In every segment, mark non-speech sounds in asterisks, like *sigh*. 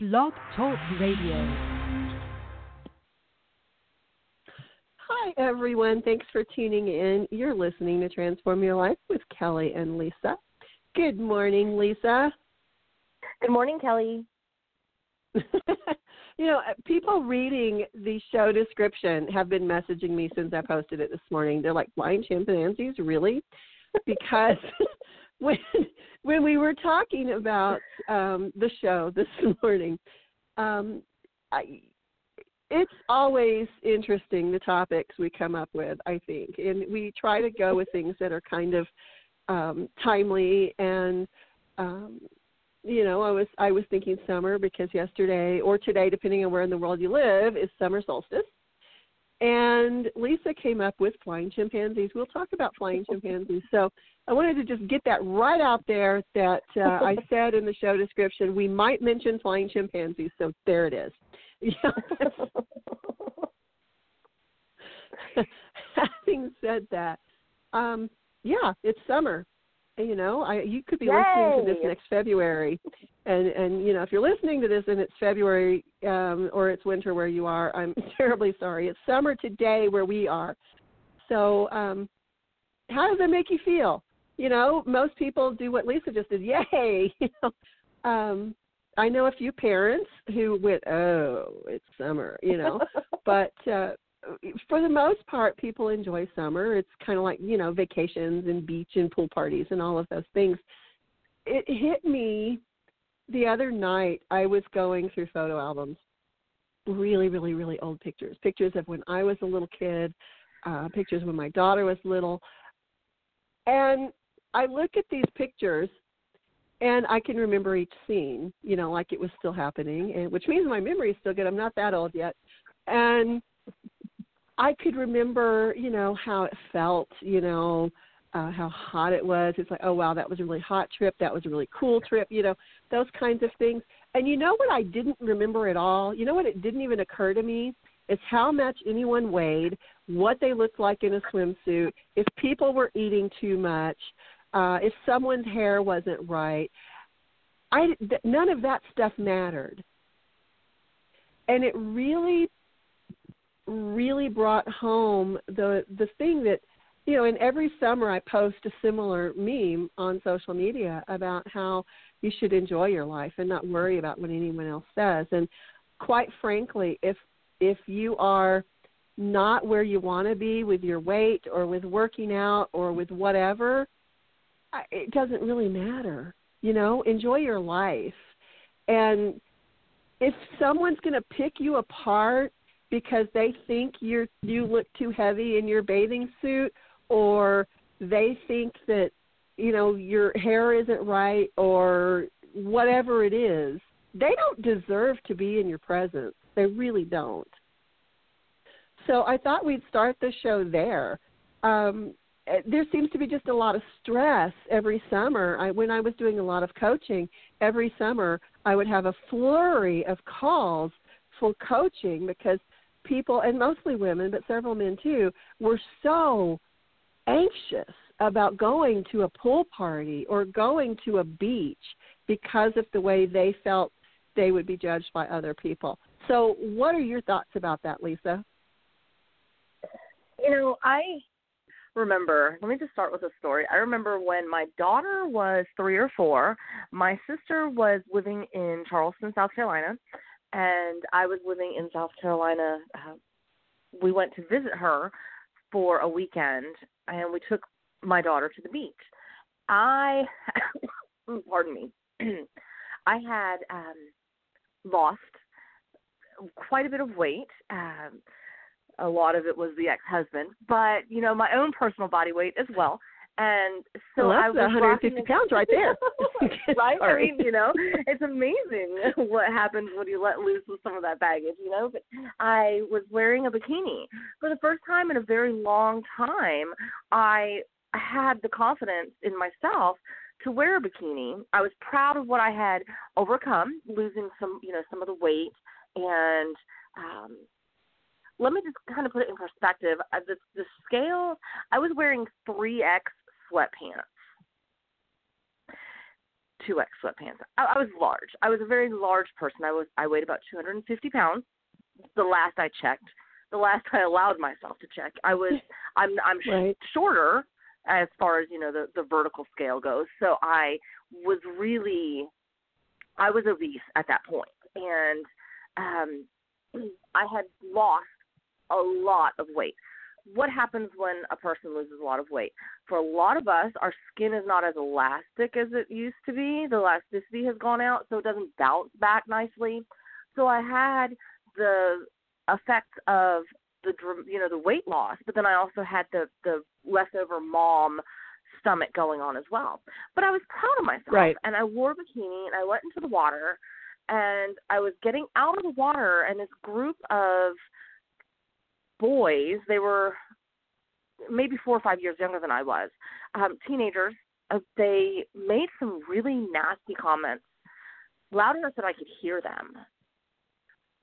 Blog Talk Radio. Hi, everyone. Thanks for tuning in. You're listening to Transform Your Life with Kellie and Lisa. Good morning, Lisa. Good morning, Kellie. *laughs* you know, uh, people reading the show description have been messaging me since I posted it this morning. They're like, "Flying chimpanzees, really?" *laughs* Because *laughs* when when we were talking about um, the show *laughs* this morning, um, I, it's always interesting the topics we come up with. I think, and we try to go with things that are kind of um, timely and um, you know, I was I was thinking summer because yesterday or today, depending on where in the world you live, is summer solstice. And Lisa came up with flying chimpanzees. We'll talk about flying *laughs* chimpanzees. So I wanted to just get that right out there that uh, I *laughs* said in the show description we might mention flying chimpanzees. So there it is. *laughs* Having said that, um, yeah, it's summer you know i you could be Yay! listening to this next february. And and you know if you're listening to this and it's february um or it's winter where you are i'm *laughs* terribly sorry. It's summer today where we are. So um how does that make you feel? You know most people do what lisa just did. *laughs* Yay! You know um i know a few parents who went oh it's summer you know. *laughs* But uh for the most part, people enjoy summer. It's kind of like you know vacations and beach and pool parties and all of those things. It hit me the other night. I was going through photo albums, really, really, really old pictures, pictures of when I was a little kid, uh, pictures when my daughter was little, and I look at these pictures and I can remember each scene, you know, like it was still happening, and which means my memory is still good. I'm not that old yet, and I could remember, you know, how it felt, you know, uh, how hot it was. It's like, oh wow, that was a really hot trip. That was a really cool trip. You know, those kinds of things. And you know what I didn't remember at all? You know what it didn't even occur to me? It's how much anyone weighed, what they looked like in a swimsuit, if people were eating too much, uh, if someone's hair wasn't right. I th- none of that stuff mattered, and it really really brought home the the thing that you know, and every summer I post a similar meme on social media about how you should enjoy your life and not worry about what anyone else says. And quite frankly, if if you are not where you want to be with your weight or with working out or with whatever, it doesn't really matter. You know, enjoy your life. And if someone's going to pick you apart because they think you're you look too heavy in your bathing suit or they think that you know your hair isn't right or whatever it is they don't deserve to be in your presence. They really don't. So i thought we'd start the show there. Um there seems to be just a lot of stress every summer. I when i was doing a lot of coaching every summer i would have a flurry of calls for coaching because people, and mostly women, but several men too, were so anxious about going to a pool party or going to a beach because of the way they felt they would be judged by other people. So, what are your thoughts about that, Lisa? You know, I remember, let me just start with a story. I remember when my daughter was three or four, my sister was living in Charleston, South Carolina, and I was living in South Carolina. Uh, we went to visit her for a weekend, and we took my daughter to the beach. I, *laughs* pardon me, *clears throat* I had um, lost quite a bit of weight. Um, a lot of it was the ex-husband, but you know my own personal body weight as well. And so well, that's I was 150 pounds right there. *laughs* *laughs* *laughs* right? I mean, you know, it's amazing what happens when you let loose with some of that baggage, you know. But I was wearing a bikini for the first time in a very long time. I had the confidence in myself to wear a bikini. I was proud of what I had overcome, losing some, you know, some of the weight and um let me just kind of put it in perspective. Uh, the, the scale, I was wearing 3X sweatpants. two X sweatpants. I, I was large. I was a very large person. I was I weighed about 250 pounds. The last I checked, the last I allowed myself to check. I was *laughs* I'm I'm right. shorter as far as you know the the vertical scale goes. So I was really I was obese at that point, and um, I had lost a lot of weight. What happens when a person loses a lot of weight? For a lot of us, our skin is not as elastic as it used to be. The elasticity has gone out, so it doesn't bounce back nicely. So I had the effect of the you know the weight loss, but then I also had the the leftover mom stomach going on as well. But I was proud of myself, right. and I wore a bikini and I went into the water, and I was getting out of the water, and this group of boys, they were maybe four or five years younger than I was, um, teenagers. Uh, they made some really nasty comments, loud enough that I could hear them.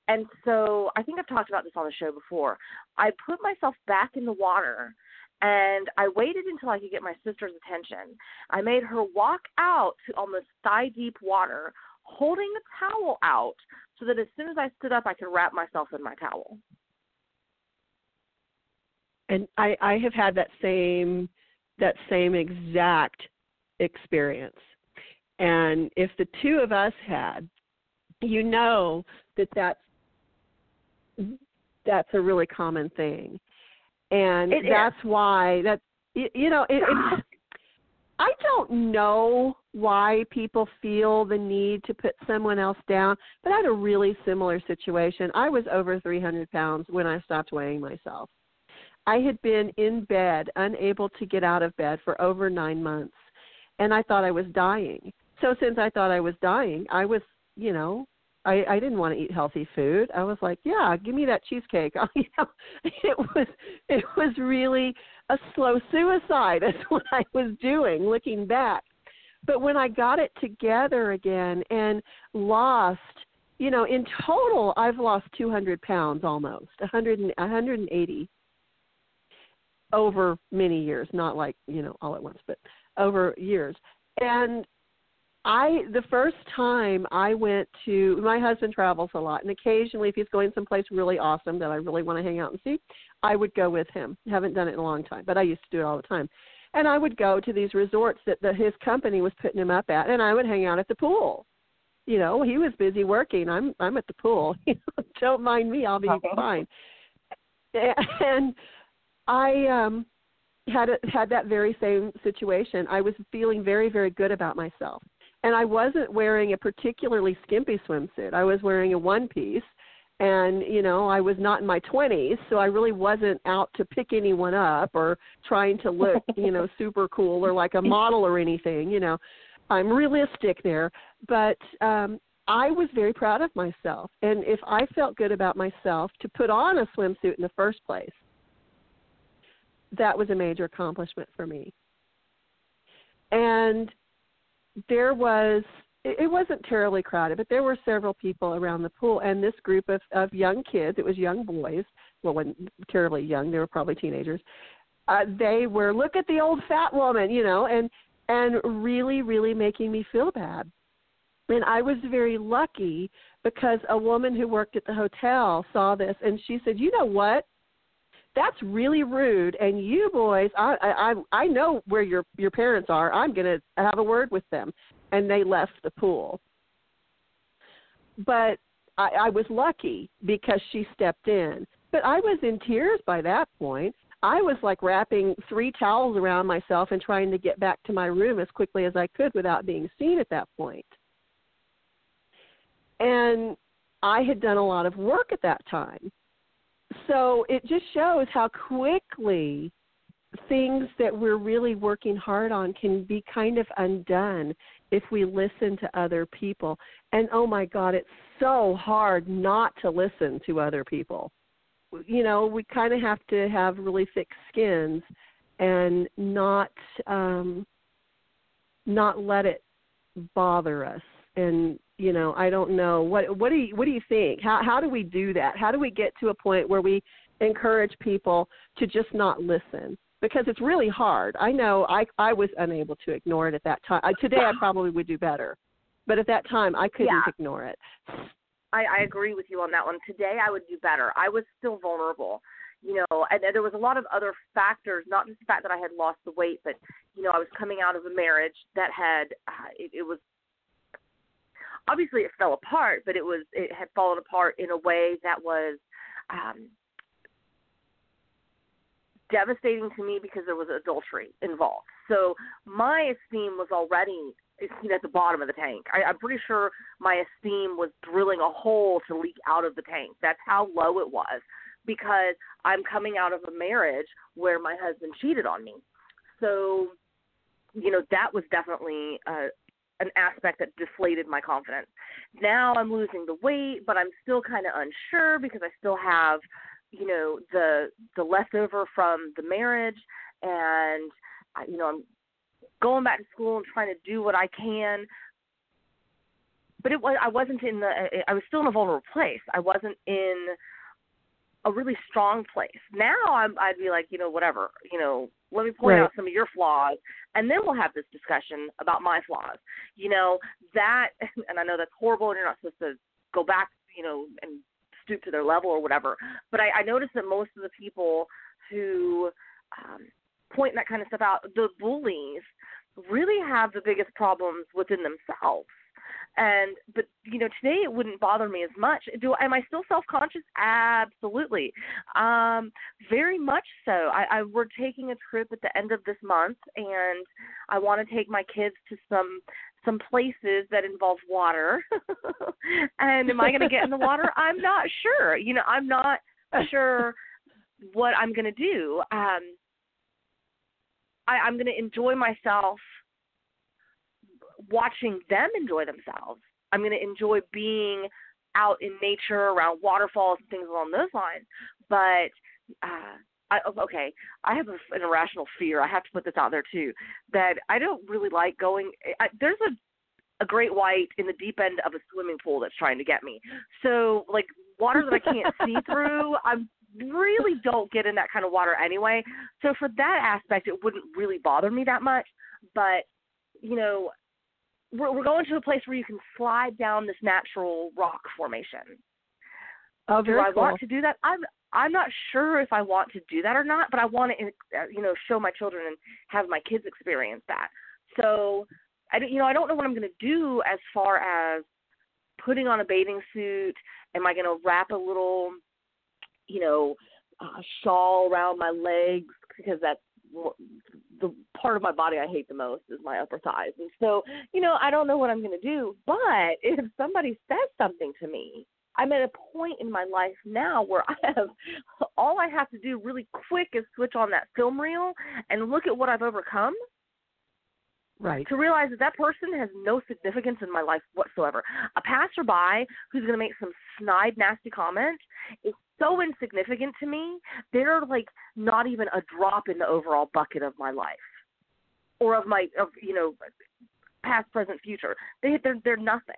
And so I think I've talked about this on the show before. I put myself back in the water and I waited until I could get my sister's attention. I made her walk out to almost thigh deep water, holding the towel out so that as soon as I stood up, I could wrap myself in my towel. And I, I have had that same that same exact experience. And if the two of us had, you know that that's that's a really common thing and it that's is. why that you know it, it's *laughs* I don't know why people feel the need to put someone else down, but I had a really similar situation. I was over 300 pounds when I stopped weighing myself. I had been in bed, unable to get out of bed for over nine months, and I thought I was dying. So since I thought I was dying, I was, you know, I, I didn't want to eat healthy food. I was like, yeah, give me that cheesecake. *laughs* you know, it was it was really a slow suicide. That's *laughs* what I was doing, looking back. But when I got it together again and lost, you know, in total, I've lost 200 pounds almost, 100 and, 180 over many years, not like you know all at once, but over years. And I the first time I went to my husband travels a lot and occasionally if he's going someplace really awesome that I really want to hang out and see, I would go with him. Haven't done it in a long time, but I used to do it all the time. And I would go to these resorts that the, his company was putting him up at and I would hang out at the pool. You know, he was busy working. I'm I'm at the pool. You *laughs* know, don't mind me, I'll be fine. And I um had a, had that very same situation. I was feeling very very good about myself and I wasn't wearing a particularly skimpy swimsuit. I was wearing a one piece and you know I was not in my 20s so I really wasn't out to pick anyone up or trying to look, *laughs* you know, super cool or like a model or anything, you know. I'm realistic there, but um I was very proud of myself. And if I felt good about myself to put on a swimsuit in the first place, that was a major accomplishment for me. And there was it wasn't terribly crowded, but there were several people around the pool, and this group of of young kids. It was young boys. Well, when terribly young, they were probably teenagers. Uh, they were look at the old fat woman, you know, and and really, really making me feel bad. And I was very lucky because a woman who worked at the hotel saw this, and she said, "You know what? That's really rude. And you boys i i i know where your your parents are. I'm going to have a word with them. And they left the pool. But i i was lucky because she stepped in. But i was in tears by that point. I was like wrapping three towels around myself and trying to get back to my room as quickly as i could without being seen at that point. And i had done a lot of work at that time so it just shows how quickly things that we're really working hard on can be kind of undone if we listen to other people. And oh my God, it's so hard not to listen to other people. You know, we kind of have to have really thick skins and not um not let it bother us and you know i don't know what what do you what do you think how how do we do that how do we get to a point where we encourage people to just not listen because it's really hard. I know I I was unable to ignore it at that time. I, today I probably would do better, but at that time I couldn't Yeah. ignore it. I, I agree with you on that one. Today I would do better. I was still vulnerable, you know, and, and there was a lot of other factors, not just the fact that I had lost the weight, but you know, I was coming out of a marriage that had uh, it, it was obviously it fell apart, but it was it had fallen apart in a way that was um devastating to me because there was adultery involved. So my esteem was already know, at the bottom of the tank. I, I'm pretty sure my esteem was drilling a hole to leak out of the tank. That's how low it was because I'm coming out of a marriage where my husband cheated on me. So, you know, that was definitely uh, an aspect that deflated my confidence. Now I'm losing the weight, but I'm still kind of unsure because I still have, you know, the the leftover from the marriage, and I- you know, I'm going back to school and trying to do what I can. But it was I wasn't in the I was still in a vulnerable place. I wasn't in a really strong place. Now I'm I'd be like, you know, whatever, you know, let me point Right. out some of your flaws and then we'll have this discussion about my flaws. You know, that *laughs* and I know that's horrible and you're not supposed to go back, you know, and stoop to their level or whatever. But I, I noticed that most of the people who um point that kind of stuff out, the bullies really have the biggest problems within themselves. And but you know today it wouldn't bother me as much. Do am I still self conscious? Absolutely, um, very much so. I, I we're taking a trip at the end of this month, and I want to take my kids to some some places that involve water. *laughs* and am I going to get in the water? *laughs* I'm not sure. You know, I'm not sure what I'm going to do. Um, I, I'm going to enjoy myself watching them enjoy themselves. I'm going to enjoy being out in nature around waterfalls and things along those lines. But uh, I, okay, I have a, an irrational fear. I have to put this out there too. That I don't really like going. I, there's a a great white in the deep end of a swimming pool that's trying to get me. So like water that I can't *laughs* see through, I really don't get in that kind of water anyway. So for that aspect, it wouldn't really bother me that much. But you know, we're, we're going to a place where you can slide down this natural rock formation. Oh, do I cool. want to do that? I'm I'm not sure if I want to do that or not, but I want to, uh, you know, show my children and have my kids experience that. So, I don't, you know, I don't know what I'm going to do as far as putting on a bathing suit. Am I going to wrap a little, you know, uh, shawl around my legs because that's the part of my body I hate the most is my upper thighs. And so, you know, I don't know what I'm going to do. But *laughs* if somebody says something to me, I'm at a point in my life now where *laughs* I have all I have to do really quick is switch on that film reel and look at what I've overcome Right. to realize that that person has no significance in my life whatsoever. A passerby who's going to make some snide, nasty comment is so insignificant to me. They're like not even a drop in the overall bucket of my life or of my, of you know, past, present, future. They they're they're nothing.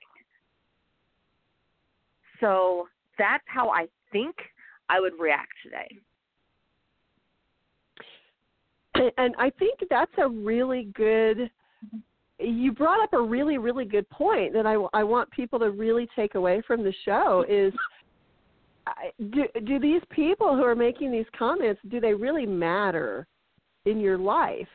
So that's how I think I would react today. And- and I think that's a really good you brought up a really really good point that I, I want people to really take away from the show is do do these people who are making these comments do they really matter in your life?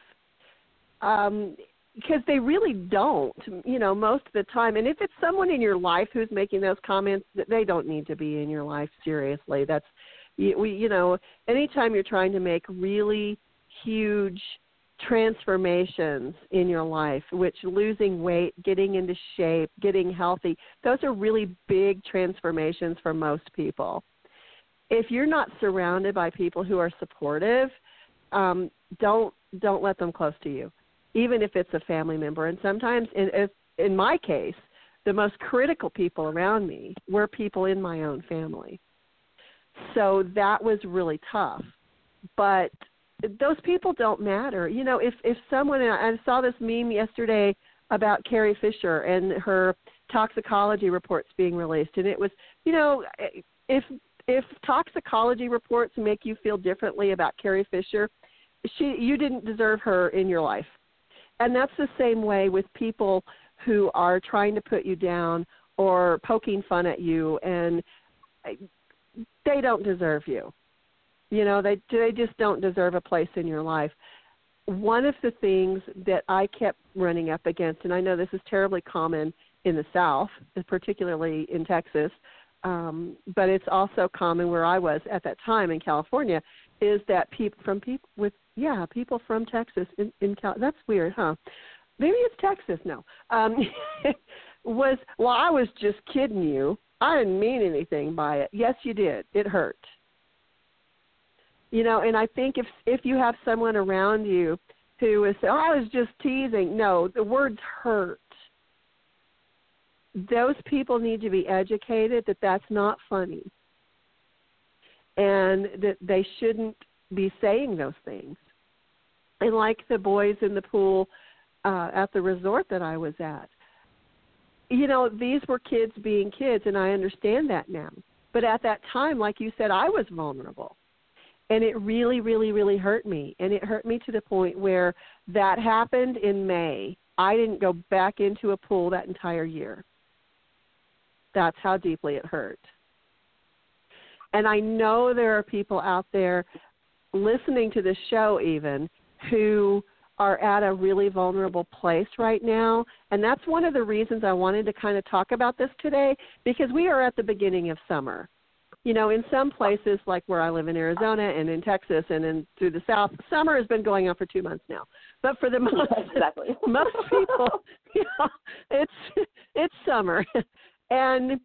Um because they really don't you know most of the time. And if it's someone in your life who's making those comments th- they don't need to be in your life seriously. That's we you know anytime you're trying to make really huge transformations in your life, which losing weight, getting into shape, getting healthy, those are really big transformations for most people. If you're not surrounded by people who are supportive, um, don't don't let them close to you, even if it's a family member. And sometimes, in in my case, the most critical people around me were people in my own family. So that was really tough. But those people don't matter. You know, if if someone I saw this meme yesterday about Carrie Fisher and her toxicology reports being released, and it was, you know, if if toxicology reports make you feel differently about Carrie Fisher, she you didn't deserve her in your life. And that's the same way with people who are trying to put you down or poking fun at you and they don't deserve you. You know, they they just don't deserve a place in your life. One of the things that I kept running up against, and I know this is terribly common in the South, particularly in Texas, um, but it's also common where I was at that time in California, is that people from people with yeah people from Texas in in Cal- that's weird, huh? Maybe it's Texas. No, um, *laughs* was well I was just kidding you. I didn't mean anything by it. Yes, you did. It hurt. You know, and I think if if you have someone around you who is, oh, I was just teasing. No, the words hurt. Those people need to be educated that that's not funny, and that they shouldn't be saying those things. And like the boys in the pool uh, at the resort that I was at, you know, these were kids being kids, and I understand that now. But at that time, like you said, I was vulnerable. And it really, really, really hurt me. And it hurt me to the point where that happened in May. I didn't go back into a pool that entire year. That's how deeply it hurt. And I know there are people out there listening to this show, even, who are at a really vulnerable place right now. And that's one of the reasons I wanted to kind of talk about this today because we are at the beginning of summer. You know, in some places like where I live in Arizona and in Texas and in through the South, summer has been going on for two months now. But for the *laughs* most exactly. *laughs* most people, *laughs* you know, it's it's summer, and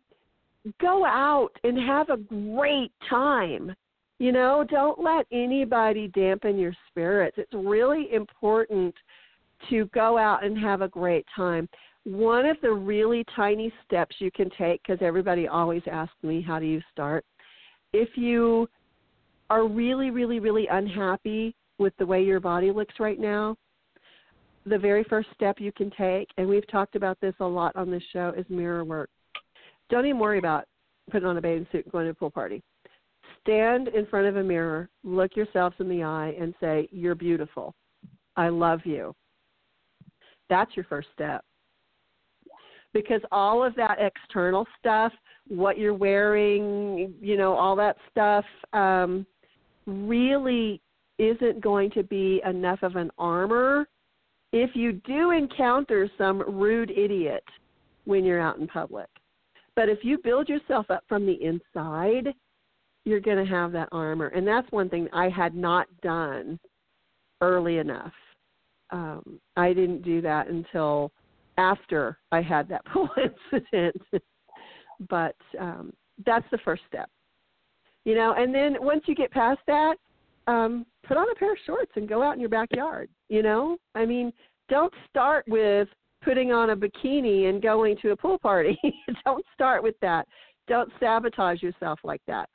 go out and have a great time you know, don't let anybody dampen your spirits. It's really important to go out and have a great time. One of the really tiny steps you can take, because everybody always asks me, how do you start? If you are really, really, really unhappy with the way your body looks right now, the very first step you can take, and we've talked about this a lot on this show, is mirror work. Don't even worry about putting on a bathing suit and going to a pool party stand in front of a mirror, look yourselves in the eye, and say, You're beautiful. I love you. That's your first step. Because all of that external stuff, what you're wearing, you know, all that stuff, um, really isn't going to be enough of an armor if you do encounter some rude idiot when you're out in public. But if you build yourself up from the inside, you're going to have that armor. And that's one thing I had not done early enough. Um, I didn't do that until after I had that *laughs* pool incident. but um, that's the first step. You know, and then once you get past that, um, put on a pair of shorts and go out in your backyard. You know, I mean, don't start with putting on a bikini and going to a pool party. *laughs* don't start with that. Don't sabotage yourself like that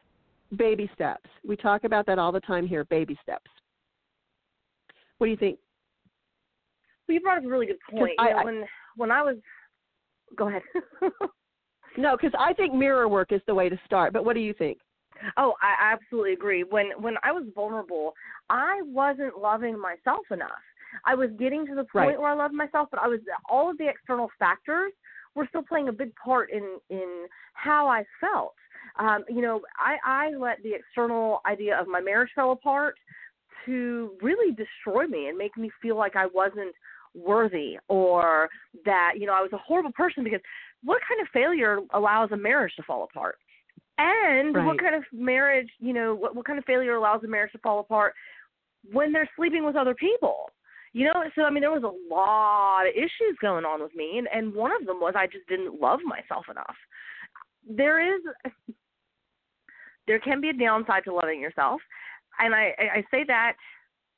baby steps. We talk about that all the time here baby steps. What do you think? Well, you brought up a really good point. I, you know, when when I was, go ahead. *laughs* no, because I think mirror work is the way to start. But what do you think? Oh, I absolutely agree. When when I was vulnerable, I wasn't loving myself enough. I was getting to the point right. where I loved myself, but I was all of the external factors were still playing a big part in in how I felt um, you know, I, I let the external idea of my marriage fell apart to really destroy me and make me feel like I wasn't worthy or that, you know, I was a horrible person because what kind of failure allows a marriage to fall apart? And right. what kind of marriage, you know, what, what kind of failure allows a marriage to fall apart when they're sleeping with other people? You know, so I mean, there was a lot of issues going on with me, and and one of them was I just didn't love myself enough. There is there can be a downside to loving yourself. And I, I say that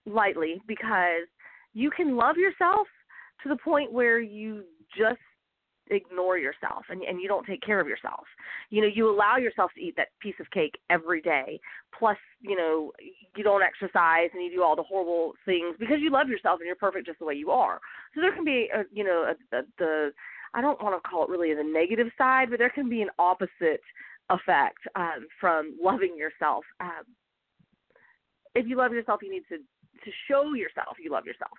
lightly because you can love yourself to the point where you just ignore yourself and, and you don't take care of yourself. You know, you allow yourself to eat that piece of cake every day. Plus, you know, you don't exercise and you do all the horrible things because you love yourself and you're perfect just the way you are. So there can be, a, you know, a, a, the I don't want to call it really the negative side, but there can be an opposite effect um, from loving yourself. Um, if you love yourself, you need to to show yourself you love yourself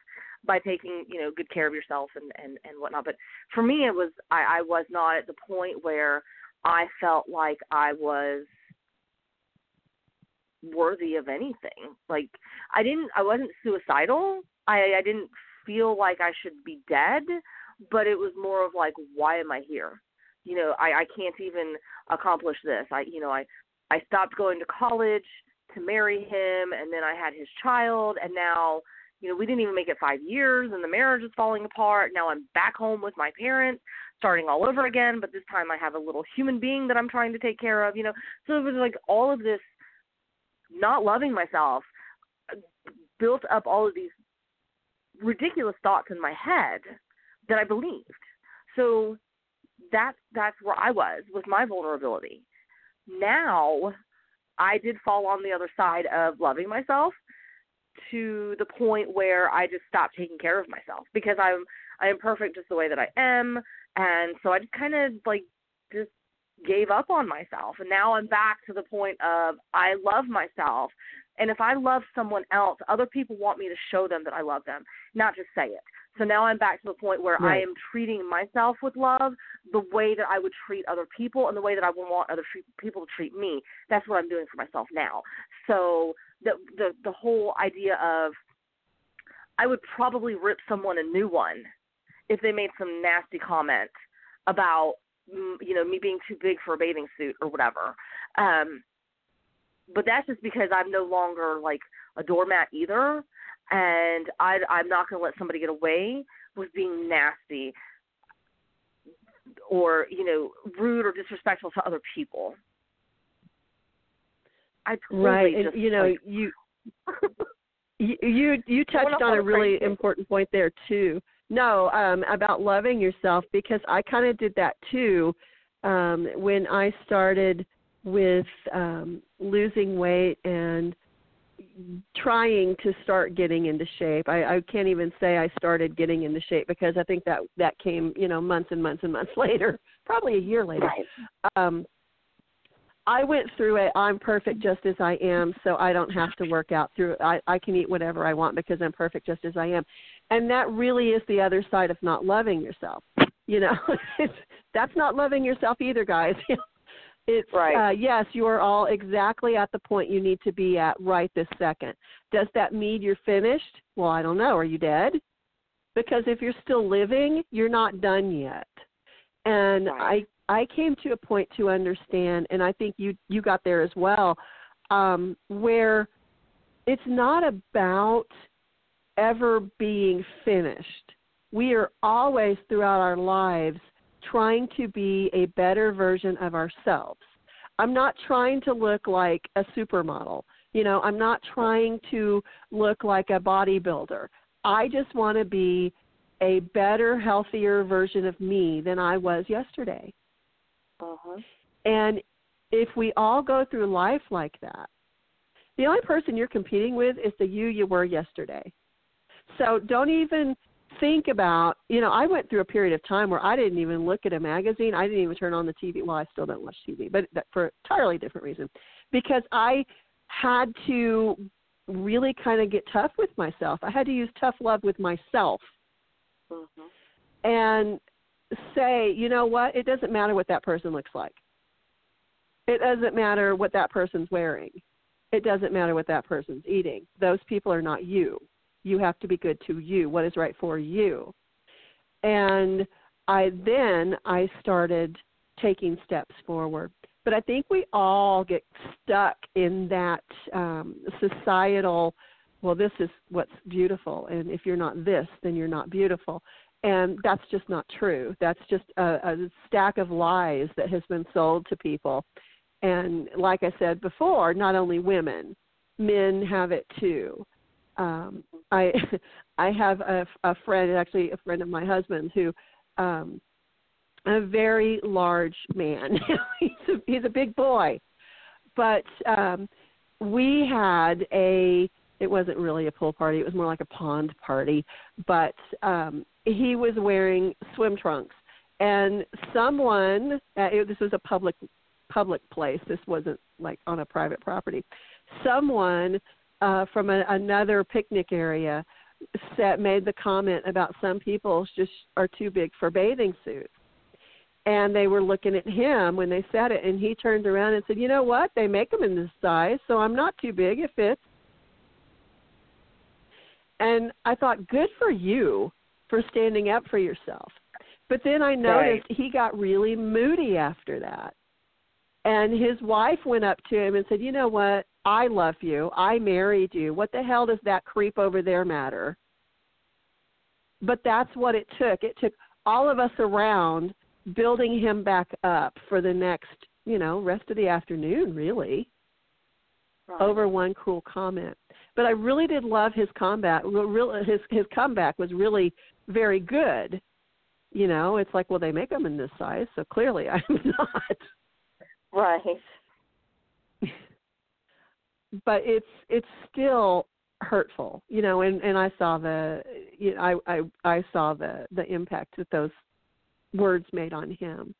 by taking you know good care of yourself and and and whatnot. But for me it was i i was not at the point where i felt like i was worthy of anything. Like i didn't i wasn't suicidal. I i didn't feel like i should be dead but it was more of like why am i here? You know i i can't even accomplish this. I you know i i stopped going to college to marry him and then i had his child and now you know we didn't even make it five years and the marriage is falling apart now i'm back home with my parents starting all over again but this time i have a little human being that i'm trying to take care of you know so it was like all of this not loving myself built up all of these ridiculous thoughts in my head that I believed. So that's that's where I was with my vulnerability. Now I did fall on the other side of loving myself to the point where I just stopped taking care of myself because I'm I am perfect just the way that I am. And so I just kind of like just gave up on myself. And now I'm back to the point of I love myself. And if I love someone else other people want me to show them that I love them not just say it so now I'm back to the point where right. I am treating myself with love the way that I would treat other people and the way that I would want other people to treat me. That's what I'm doing for myself now. So the the the whole idea of I would probably rip someone a new one if they made some nasty comment about mm, you know me being too big for a bathing suit or whatever. Um but that's just because I'm no longer like a doormat either and I, I'm not going to let somebody get away with being nasty or you know rude or disrespectful to other people. I totally right, just, and you know like, you. You you *laughs* touched on a really important point there too. No, um, about loving yourself because I kind of did that too um, when I started with um, losing weight and trying to start getting into shape. I, I can't even say I started getting into shape because I think that that came, you know, months and months and months *laughs* later, probably a year later. Right. Um, I went through it. I'm perfect just as I am, so I don't have to work out through it. I, I can eat whatever I want because I'm perfect just as I am, and that really is the other side of not loving yourself. You know, *laughs* it's, that's not loving yourself either, guys. *laughs* It's right. uh, yes, you are all exactly at the point you need to be at right this second. Does that mean you're finished? Well, I don't know. Are you dead? Because if you're still living, you're not done yet. And right. I I came to a point to understand, and I think you you got there as well, um, where it's not about ever being finished. We are always throughout our lives trying to be a better version of ourselves. I'm not trying to look like a supermodel. You know, I'm not trying to look like a bodybuilder. I just want to be a better, healthier version of me than I was yesterday. Uh-huh. And if we all go through life like that, the only person you're competing with is the you you were yesterday. So don't even think about, you know, I went through a period of time where I didn't even look at a magazine. I didn't even turn on the TV. Well, I still don't watch TV, but that for entirely different reason, because I had to really kind of get tough with myself. I had to use tough love with myself, mm-hmm. and say, you know what? It doesn't matter what that person looks like. It doesn't matter what that person's wearing. It doesn't matter what that person's eating. Those people are not you you have to be good to you what is right for you. And i then i started taking steps forward. But i think we all get stuck in that um societal well this is what's beautiful and if you're not this then you're not beautiful. And that's just not true. That's just a, a stack of lies that has been sold to people. And like i said before not only women men have it too um i *laughs* i have a a friend actually a friend of my husband's who um a very large man. *laughs* He's a he's a big boy. But um we had a it wasn't really a pool party it was more like a pond party. But um he was wearing swim trunks. And someone uh, it, this was a public public place. This wasn't like on a private property. Someone uh, from a, another picnic area set made the comment about some people just are too big for bathing suits. And they were looking at him when they said it, and he turned around and said, "You know what? They make them in this size, so I'm not too big. It fits." And I thought, good for you for standing up for yourself. But then I noticed Right. he got really moody after that. And his wife went up to him and said, You know what? I love you. I married you. What the hell does that creep over there matter? But that's what it took. It took all of us around building him back up for the next, you know, rest of the afternoon, really Right. over one cruel comment. But I really did love his combat. Real, his his comeback was really very good. You know, it's like, well, they make them in this size, so clearly *laughs* I'm not. Right. *laughs* But it's it's still hurtful, you know. And and I saw the, you know, I I I saw the the impact that those words made on him.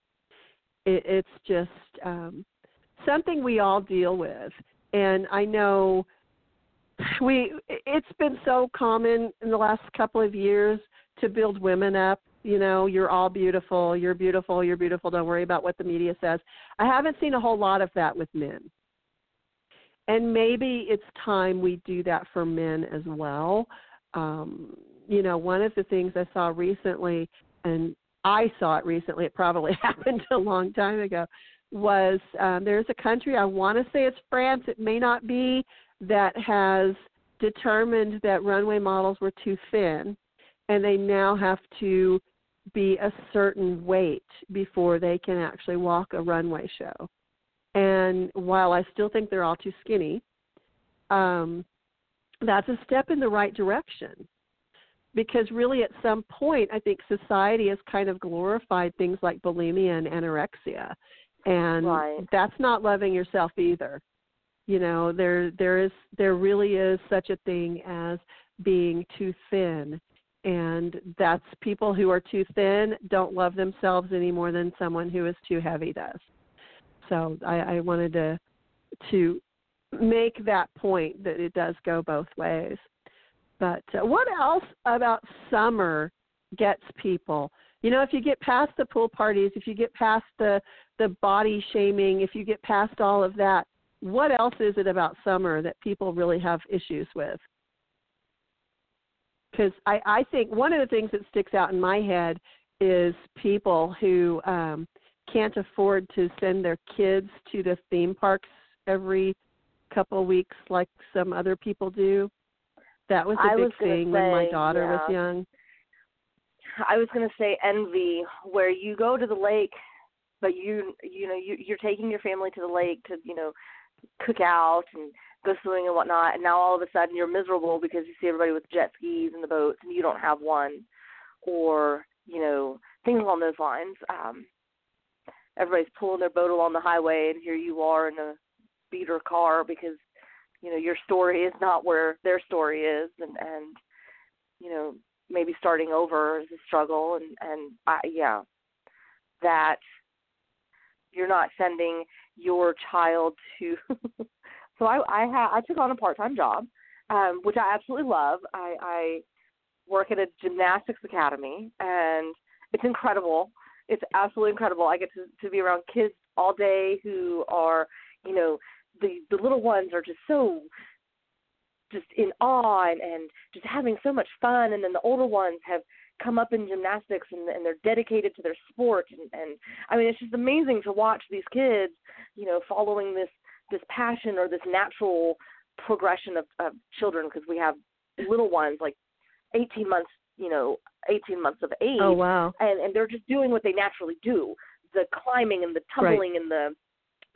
It, it's just um, something we all deal with, and I know we it's been so common in the last couple of years to build women up you know you're all beautiful you're beautiful you're beautiful don't worry about what the media says. I haven't seen a whole lot of that with men. And maybe it's time we do that for men as well. Um you know one of the things i saw recently and i saw it recently it probably *laughs* happened a long time ago was um there's a country i want to say it's france it may not be that has determined that runway models were too thin and they now have to be a certain weight before they can actually walk a runway show. And while I still think they're all too skinny, um, that's a step in the right direction. Because really, at some point, I think society has kind of glorified things like bulimia and anorexia, and Right. that's not loving yourself either you know there there is there really is such a thing as being too thin and that's people who are too thin don't love themselves any more than someone who is too heavy does. So i i wanted to to make that point that it does go both ways. But uh, what else about summer gets people? You know if you get past the pool parties if you get past the the body shaming if you get past all of that what else is it about summer that people really have issues with? Because I, I think one of the things that sticks out in my head is people who um, can't afford to send their kids to the theme parks every couple of weeks like some other people do. That was a I big was thing when my say, daughter was young. I was going to say envy, where you go to the lake, but you you know you you're taking your family to the lake to you know cook out and go swimming and whatnot, and now all of a sudden you're miserable because you see everybody with jet skis and the boats and you don't have one, or you know things along those lines. Um, everybody's pulling their boat along the highway, and here you are in a beater car because you know your story is not where their story is, and and you know maybe starting over is a struggle, and and I, yeah, that you're not sending your child to *laughs* so I I ha I took on a part time job, um, which I absolutely love. I, I work at a gymnastics academy and it's incredible. It's absolutely incredible. I get to, to be around kids all day who are, you know, the the little ones are just so just in awe and, and just having so much fun and then the older ones have come up in gymnastics and, and they're dedicated to their sport and, and I mean it's just amazing to watch these kids, you know, following this this passion or this natural progression of, of children because we have little ones like 18 months, you know, 18 months of age Oh wow. and and they're just doing what they naturally do the climbing and the tumbling and the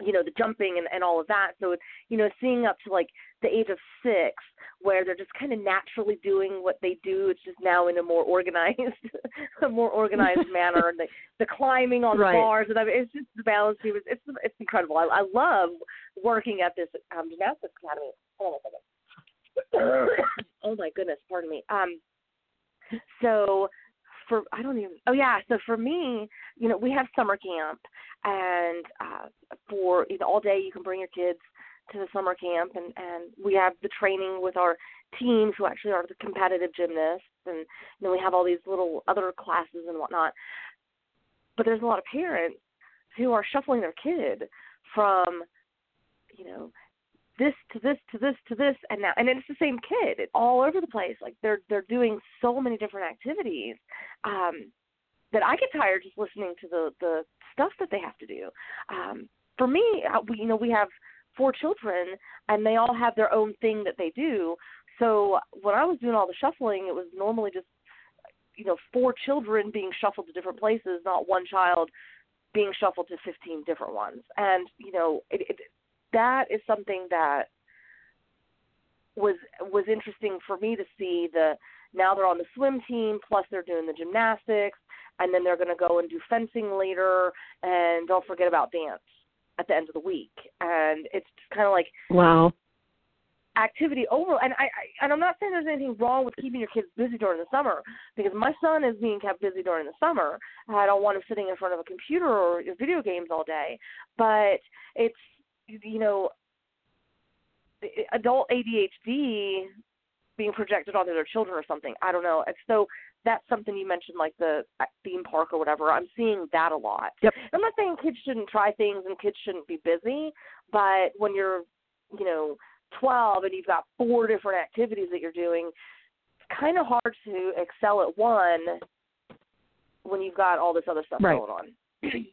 you know the jumping and and all of that so you know seeing up to like the age of six where they're just kind of naturally doing what they do it's just now in a more organized *laughs* a more organized *laughs* manner and the the climbing on Right. the bars and I mean, it's just the balance it was it's it's incredible. I i love working at this um gymnastics academy. Hold on a second oh my goodness pardon me. Um so for I don't even oh yeah so for me you know we have summer camp and uh for you know all day you can bring your kids to the summer camp and and we have the training with our teams who actually are the competitive gymnasts and then we have all these little other classes and whatnot. But there's a lot of parents who are shuffling their kid from you know this to this to this to this and now and it's the same kid. It's all over the place. Like they're they're doing so many different activities um that I get tired just listening to the the stuff that they have to do. Um for me uh, we you know we have four children and they all have their own thing that they do. So when I was doing all the shuffling it was normally just you know four children being shuffled to different places not one child being shuffled to 15 different ones. And you know it, it that is something that was was interesting for me to see the now they're on the swim team plus they're doing the gymnastics and then they're going to go and do fencing later and don't forget about dance at the end of the week and it's kind of like wow activity over and I, I and I'm not saying there's anything wrong with keeping your kids busy during the summer because my son is being kept busy during the summer. I don't want him sitting in front of a computer or video games all day. But it's you know adult ADHD being projected onto their children or something. I don't know. And so that's something you mentioned, like the theme park or whatever. I'm seeing that a lot. Yep. I'm not saying kids shouldn't try things and kids shouldn't be busy, but when you're, you know, 12 and you've got four different activities that you're doing, it's kind of hard to excel at one when you've got all this other stuff right. going on.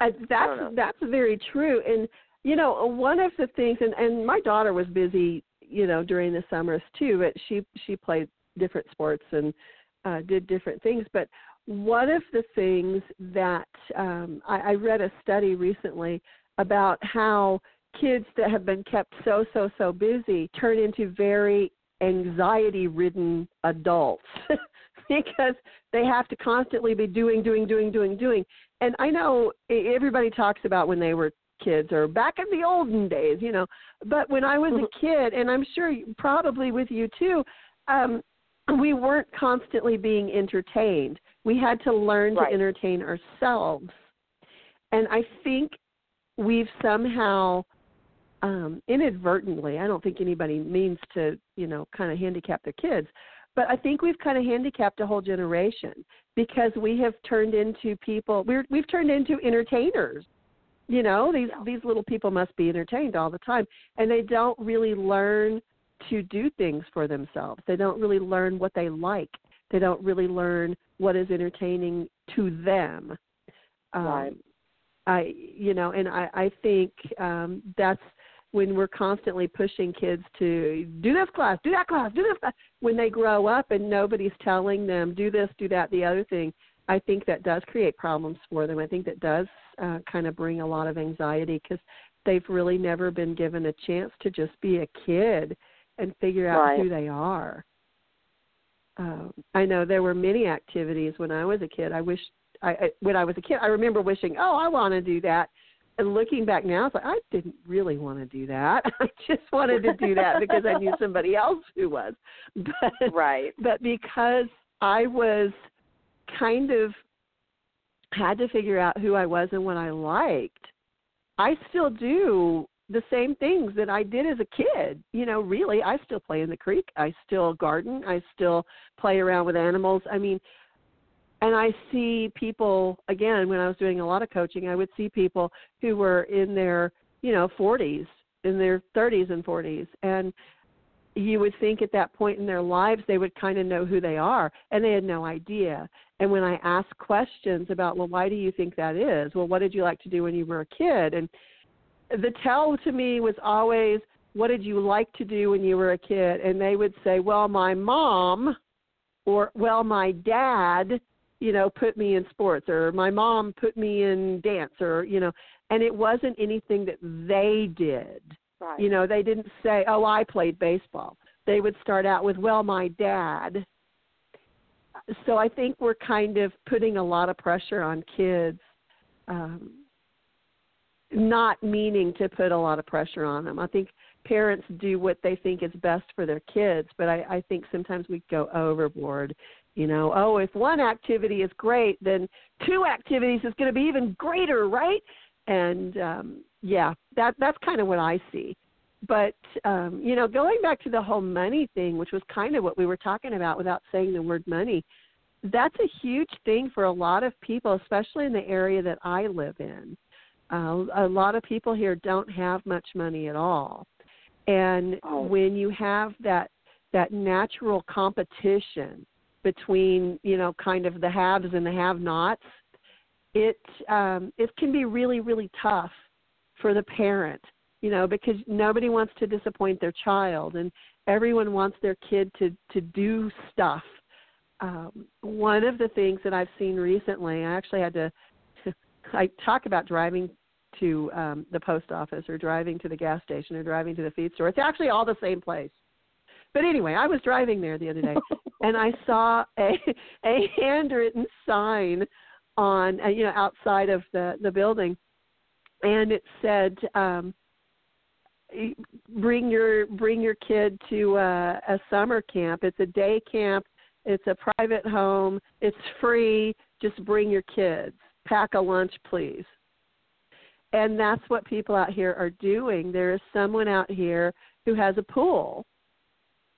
uh, that's that's very true, and you know one of the things, and and my daughter was busy, you know, during the summers too, but she she played different sports and uh, did different things, but one of the things that um, I, I read a study recently about how kids that have been kept so so so busy turn into very anxiety ridden adults *laughs* because they have to constantly be doing doing doing doing doing. And i know everybody talks about when they were kids or back in the olden days you know. But when i was a mm-hmm. kid and i'm sure probably with you too um we weren't constantly being entertained we had to learn right. to entertain ourselves and i think we've somehow um, inadvertently, I don't think anybody means to, you know, kind of handicap their kids, but I think we've kind of handicapped a whole generation because we have turned into people. We're we've turned into entertainers. You know, these these little people must be entertained all the time, and they don't really learn to do things for themselves. They don't really learn what they like. They don't really learn what is entertaining to them. Um, right. I, you know, and I, I think um, that's when we're constantly pushing kids to do this class, do that class, do this class, when they grow up and nobody's telling them do this, do that, the other thing, I think that does create problems for them. I think that does uh, kind of bring a lot of anxiety because they've really never been given a chance to just be a kid and figure out right. who they are. Um, I know there were many activities when I was a kid. I wish I, I when I was a kid, I remember wishing, oh, I want to do that and looking back now, it's like I didn't really want to do that. *laughs* I just wanted to do that because I knew *laughs* somebody else who was. *laughs* But right. But because I was kind of had to figure out who I was and what I liked, I still do the same things that I did as a kid. You know, really, I still play in the creek. I still garden. I still play around with animals. I mean, and I see people again when I was doing a lot of coaching, I would see people who were in their, you know, 40s, in their 30s and 40s and you would think at that point in their lives they would kind of know who they are and they had no idea. And when I asked questions about, well, why do you think that is? Well, what did you like to do when you were a kid? And the tell to me was always, what did you like to do when you were a kid? And they would say, well, my mom or well, my dad you know put me in sports or my mom put me in dance or you know and it wasn't anything that they did right. you know they didn't say oh i played baseball they would start out with well my dad so i think we're kind of putting a lot of pressure on kids um not meaning to put a lot of pressure on them i think parents do what they think is best for their kids but i i think sometimes we go overboard you know oh if one activity is great then two activities is going to be even greater right and um yeah, that that's kind of what I see. But um, you know, going back to the whole money thing, which was kind of what we were talking about without saying the word money, that's a huge thing for a lot of people, especially in the area that I live in. Uh, a lot of people here don't have much money at all, and Oh. when you have that that natural competition between you know kind of the haves and the have-nots, it um, it can be really really tough for the parent, you know, because nobody wants to disappoint their child, and everyone wants their kid to to do stuff. Um, one of the things that I've seen recently, I actually had to. *laughs* I talk about driving to um, the post office or driving to the gas station or driving to the feed store. It's actually all the same place. But anyway, I was driving there the other day *laughs* and I saw a a handwritten sign on uh, you know outside of the the building and it said um bring your bring your kid to uh, a summer camp. It's a day camp. It's a private home. It's free. Just bring your kids. Pack a lunch please and that's what people out here are doing. There is someone out here who has a pool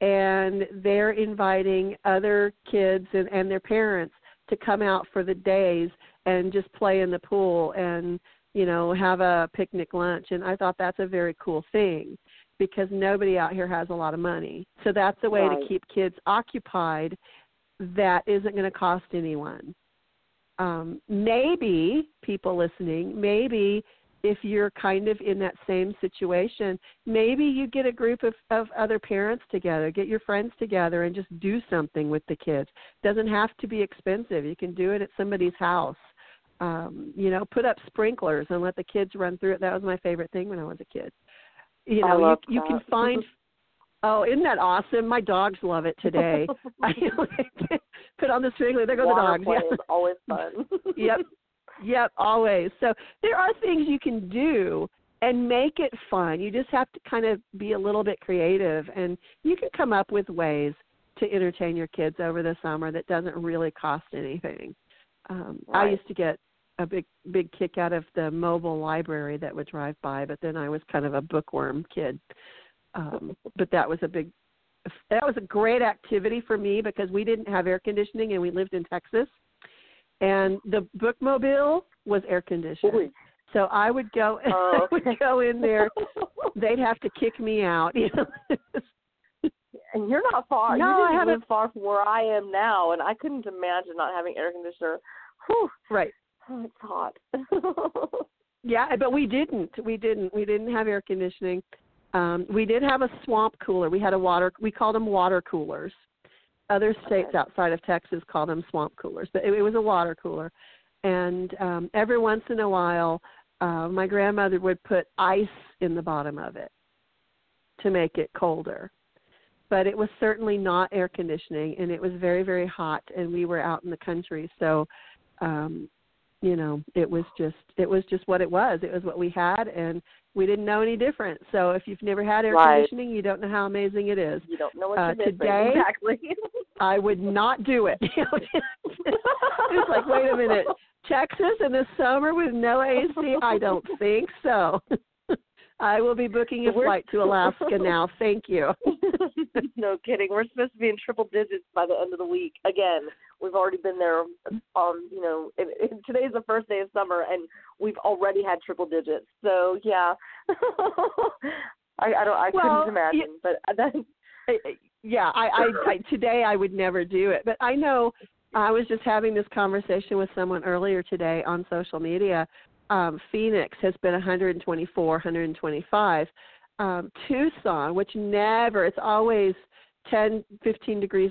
and they're inviting other kids and, and their parents to come out for the days and just play in the pool and you know have a picnic lunch. And i thought that's a very cool thing because nobody out here has a lot of money. So that's a way Right. to keep kids occupied that isn't going to cost anyone. Um maybe people listening maybe if you're kind of in that same situation, maybe you get a group of, of other parents together, get your friends together, and just do something with the kids. Doesn't have to be expensive. You can do it at somebody's house. Um, you know, put up sprinklers and let the kids run through it. That was my favorite thing when I was a kid. You know, you you can find. *laughs* Oh, isn't that awesome? My dogs love it today. I *laughs* *laughs* put on the sprinkler. There go the dogs. play Yeah. is always fun. Yep. Yep, always. So there are things you can do and make it fun. You just have to kind of be a little bit creative and you can come up with ways to entertain your kids over the summer that doesn't really cost anything. Um I used to get a big big kick out of the mobile library that would drive by, but then I was kind of a bookworm kid. Um *laughs* but that was a big that was a great activity for me because we didn't have air conditioning and we lived in Texas and the bookmobile was air conditioned. Ooh. So I would go *laughs* Oh, I would go in there. *laughs* They'd have to kick me out. You know? and you're not far. No, you I didn't haven't- live far from where I am now, and I couldn't imagine not having air conditioner. Whew, right. oh, it's *laughs* hot. Yeah, but we didn't. We didn't. We didn't have air conditioning. Um, we did have a swamp cooler. We had a water. We called them water coolers. Other states outside of Texas call them swamp coolers, but it, it was a water cooler. And um, every once in a while, uh, my grandmother would put ice in the bottom of it to make it colder. But it was certainly not air conditioning, and it was very, very hot. And we were out in the country, so um, you know it was just it was just what it was it was what we had and we didn't know any different. So if you've never had air Right. conditioning you don't know how amazing it is. You don't know what Uh, today- Exactly. *laughs* i would not do it. *laughs* It's like wait a minute. *laughs* Texas in the summer with no ac i don't think so. I will be booking a flight to alaska now. Thank you *laughs* no kidding. We're supposed to be in triple digits by the end of the week. Again, we've already been there. Um, you know, and, and today's the first day of summer, and we've already had triple digits. So yeah, *laughs* I, I don't. I Well, couldn't imagine, but *laughs* that. Yeah, I, I, I today I would never do it, but I know I was just having this conversation with someone earlier today on social media. Um, Phoenix has been 124, 125. Um, Tucson, which never, it's always 10, 15 degrees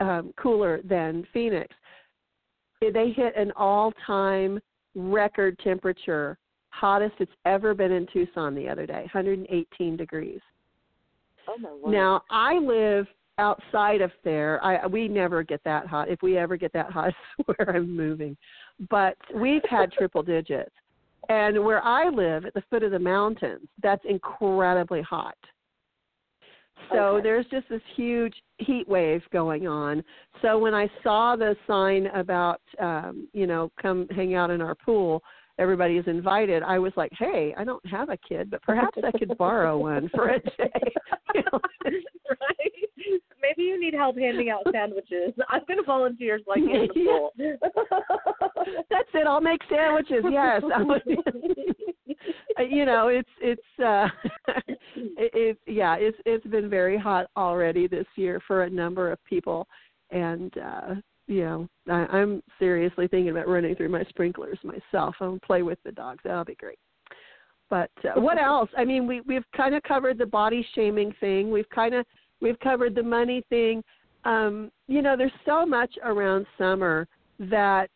um, cooler than Phoenix. They hit an all-time record temperature, hottest it's ever been in Tucson the other day, 118 degrees. Oh my word. Now I live outside of there. I we never get that hot. If we ever get that hot, *laughs* I swear I'm moving. But we've had triple *laughs* digits. And where I live at the foot of the mountains, that's incredibly hot. So Okay. there's just this huge heat wave going on. So when I saw the sign about um, you know, come hang out in our pool, everybody is invited, I was like, hey, I don't have a kid, but perhaps I could borrow one for a day. *laughs* You know? right? Maybe you need help handing out sandwiches. I'm going to volunteer like in the *laughs* pool. That's it. I'll make sandwiches. Yes. *laughs* you know, it's it's uh it, it yeah, it's it's been very hot already this year for a number of people and uh you know, I, I'm seriously thinking about running through my sprinklers myself. I'll play with the dogs. That'll be great. But uh, what else? I mean, we we've kind of covered the body shaming thing. We've kind of we've covered the money thing. Um, you know, there's so much around summer that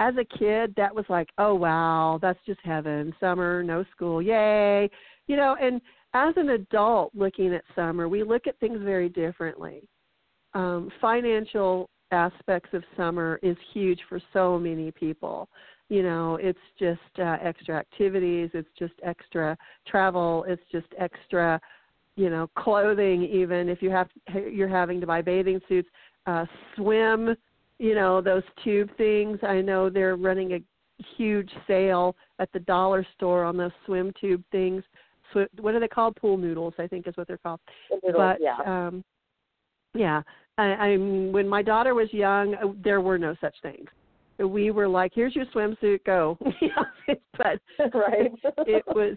as a kid that was like, oh wow, that's just heaven. Summer, no school, yay. You know, and as an adult looking at summer, we look at things very differently. Um, financial aspects of summer is huge for so many people. You know, it's just uh, extra activities, it's just extra travel, it's just extra, you know, clothing. Even if you have you're having to buy bathing suits, uh, swim. You know, those tube things. I know they're running a huge sale at the dollar store on those swim tube things. Sw- what are they called? Pool noodles, I think is what they're called. The noodles, but yeah. um yeah, I, I when my daughter was young, uh, there were no such things. We were like, "Here's your swimsuit, go." *laughs* but *laughs* right. it was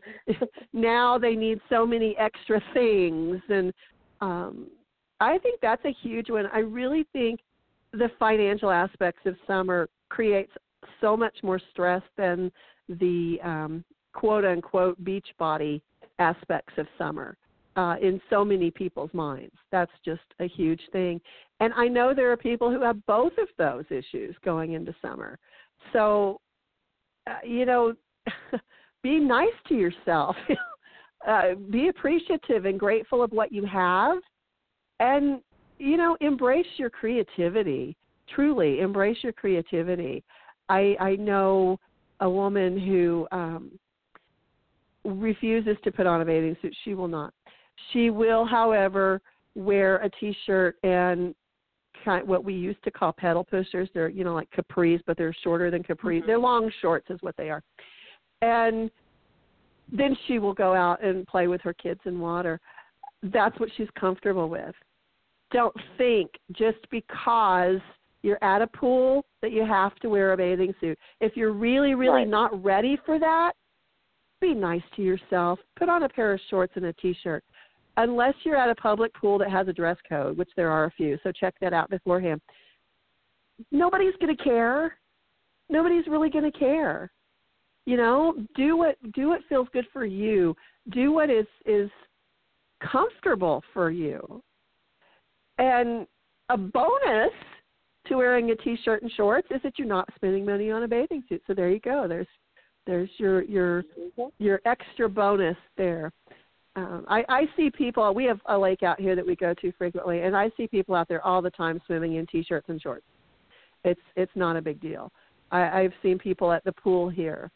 now they need so many extra things, and um, I think that's a huge one. I really think the financial aspects of summer creates so much more stress than the um, quote unquote beach body aspects of summer uh, in so many people's minds. That's just a huge thing. And I know there are people who have both of those issues going into summer. So, uh, you know, *laughs* be nice to yourself. *laughs* uh, be appreciative and grateful of what you have. And, you know, embrace your creativity. Truly, embrace your creativity. I, I know a woman who um, refuses to put on a bathing suit. She will not she will, however, wear a t-shirt and kind what we used to call pedal pushers. They're you know like capris, but they're shorter than capris. Mm-hmm. They're long shorts, is what they are. And then she will go out and play with her kids in water. That's what she's comfortable with. Don't think just because you're at a pool that you have to wear a bathing suit. If you're really, really Right. not ready for that, be nice to yourself. Put on a pair of shorts and a t-shirt unless you're at a public pool that has a dress code, which there are a few, so check that out beforehand. Nobody's going to care. Nobody's really going to care. You know, do what do what feels good for you. Do what is is comfortable for you. And a bonus to wearing a t-shirt and shorts is that you're not spending money on a bathing suit. So there you go. There's there's your your your extra bonus there um, I, I see people. We have a lake out here that we go to frequently, and I see people out there all the time swimming in t-shirts and shorts. It's it's not a big deal. I, I've seen people at the pool here.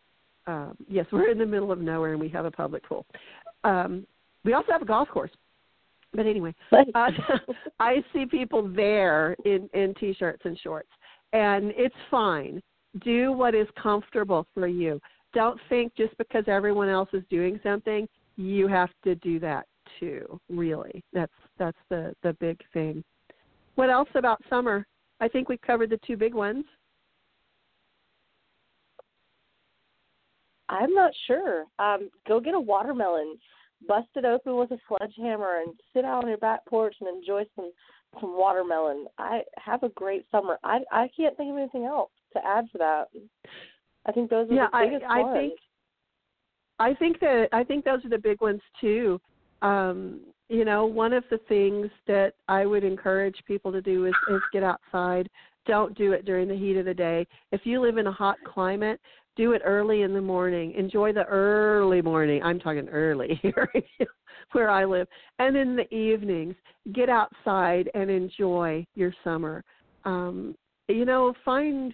Um, yes, *laughs* we're in the middle of nowhere, and we have a public pool. Um, we also have a golf course. But anyway, *laughs* uh, *laughs* I see people there in in t-shirts and shorts, and it's fine. Do what is comfortable for you. Don't think just because everyone else is doing something you have to do that too really that's that's the the big thing what else about summer i think we've covered the two big ones I'm not sure. Um, go get a watermelon, bust it open with a sledgehammer, and sit out on your back porch and enjoy some some watermelon. I have a great summer. I I can't think of anything else to add to that. I think those are yeah the i biggest i ones. think i think that i think those are the big ones too. Um you know one of the things that i would encourage people to do is is get outside. Don't do it during the heat of the day. If you live in a hot climate do it early in the morning. Enjoy the early morning. I'm talking early *laughs* here where i live. And in the evenings get outside and enjoy your summer. Um you know find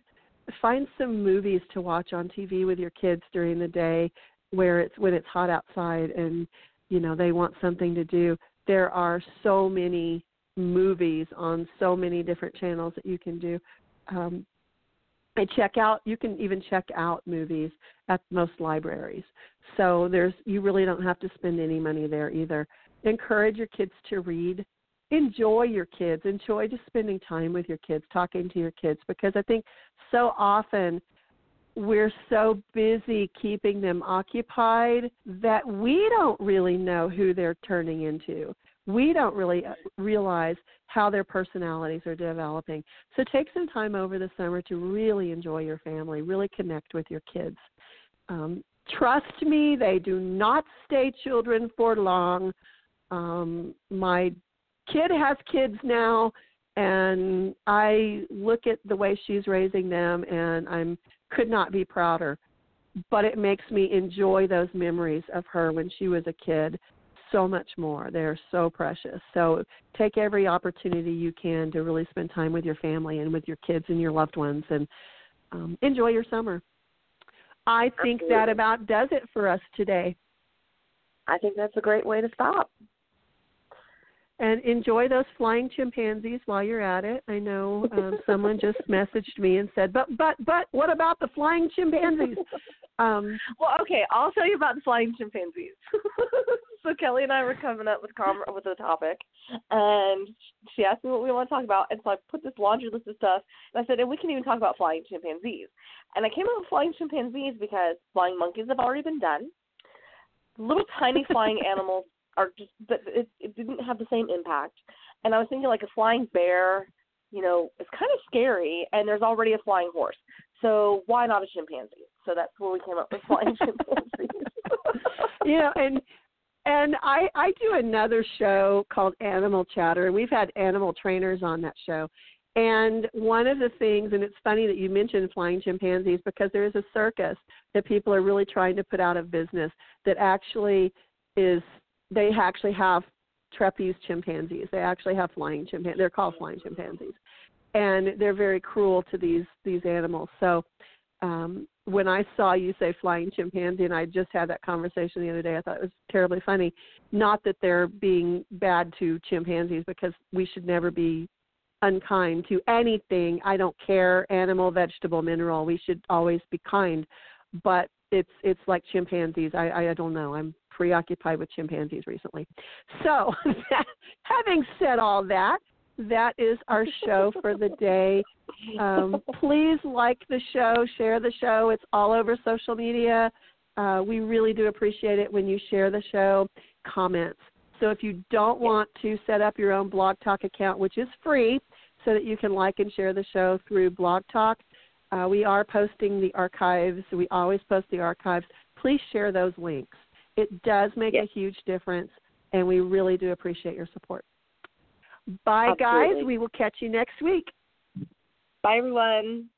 find some movies to watch on TV with your kids during the day where it's when it's hot outside and you know they want something to do there are so many movies on so many different channels that you can do um I check out. You can even check out movies at most libraries. So there's you really don't have to spend any money there either. Encourage your kids to read. Enjoy your kids. Enjoy just spending time with your kids, talking to your kids because I think so often we're so busy keeping them occupied that we don't really know who they're turning into. We don't really uh, realize how their personalities are developing. So take some time over the summer to really enjoy your family, really connect with your kids. Um, trust me, they do not stay children for long. Um, my kid has kids now, and I look at the way she's raising them, and I'm could not be prouder. But it makes me enjoy those memories of her when she was a kid so much more. They're so precious. So take every opportunity you can to really spend time with your family and with your kids and your loved ones and um, enjoy your summer. I think Absolutely. that about does it for us today. I think that's a great way to stop. And enjoy those flying chimpanzees while you're at it. I know um, someone just *laughs* messaged me and said, "But, but, but, what about the flying chimpanzees?" Um, well, okay, I'll tell you about the flying chimpanzees. *laughs* so Kellie and I were coming up with com- with a topic, and she asked me what we want to talk about, and so I put this laundry list of stuff, and I said, and we can even talk about flying chimpanzees. And I came up with flying chimpanzees because flying monkeys have already been done. Little tiny flying *laughs* animals are just, but it, it didn't have the same impact. And I was thinking like a flying bear, you know, it's kind of scary, and there's already a flying horse. So why not a chimpanzee? So that's where we came up with flying *laughs* chimpanzees. you know, and and I I do another show called Animal Chatter, and we've had animal trainers on that show. And one of the things, and it's funny that you mentioned flying chimpanzees because there is a circus that people are really trying to put out of business that actually is they actually have trapeze chimpanzees. They actually have flying chimpanzees. They're called flying chimpanzees, and they're very cruel to these these animals. So um, when I saw you say flying chimpanzee, and I just had that conversation the other day, I thought it was terribly funny. Not that they're being bad to chimpanzees, because we should never be unkind to anything. I don't care, animal, vegetable, mineral. We should always be kind. But it's it's like chimpanzees. I I don't know. I'm preoccupied with chimpanzees recently. So, *laughs* having said all that, that is our show for the day. Um, please like the show, share the show. It's all over social media. Uh, we really do appreciate it when you share the show, comments. So if you don't want to set up your own Blog Talk account, which is free, so that you can like and share the show through Blog Talk, uh, we are posting the archives. We always post the archives. Please share those links. It does make yes. a huge difference, and we really do appreciate your support. Bye, Absolutely. guys. We will catch you next week. Bye, everyone.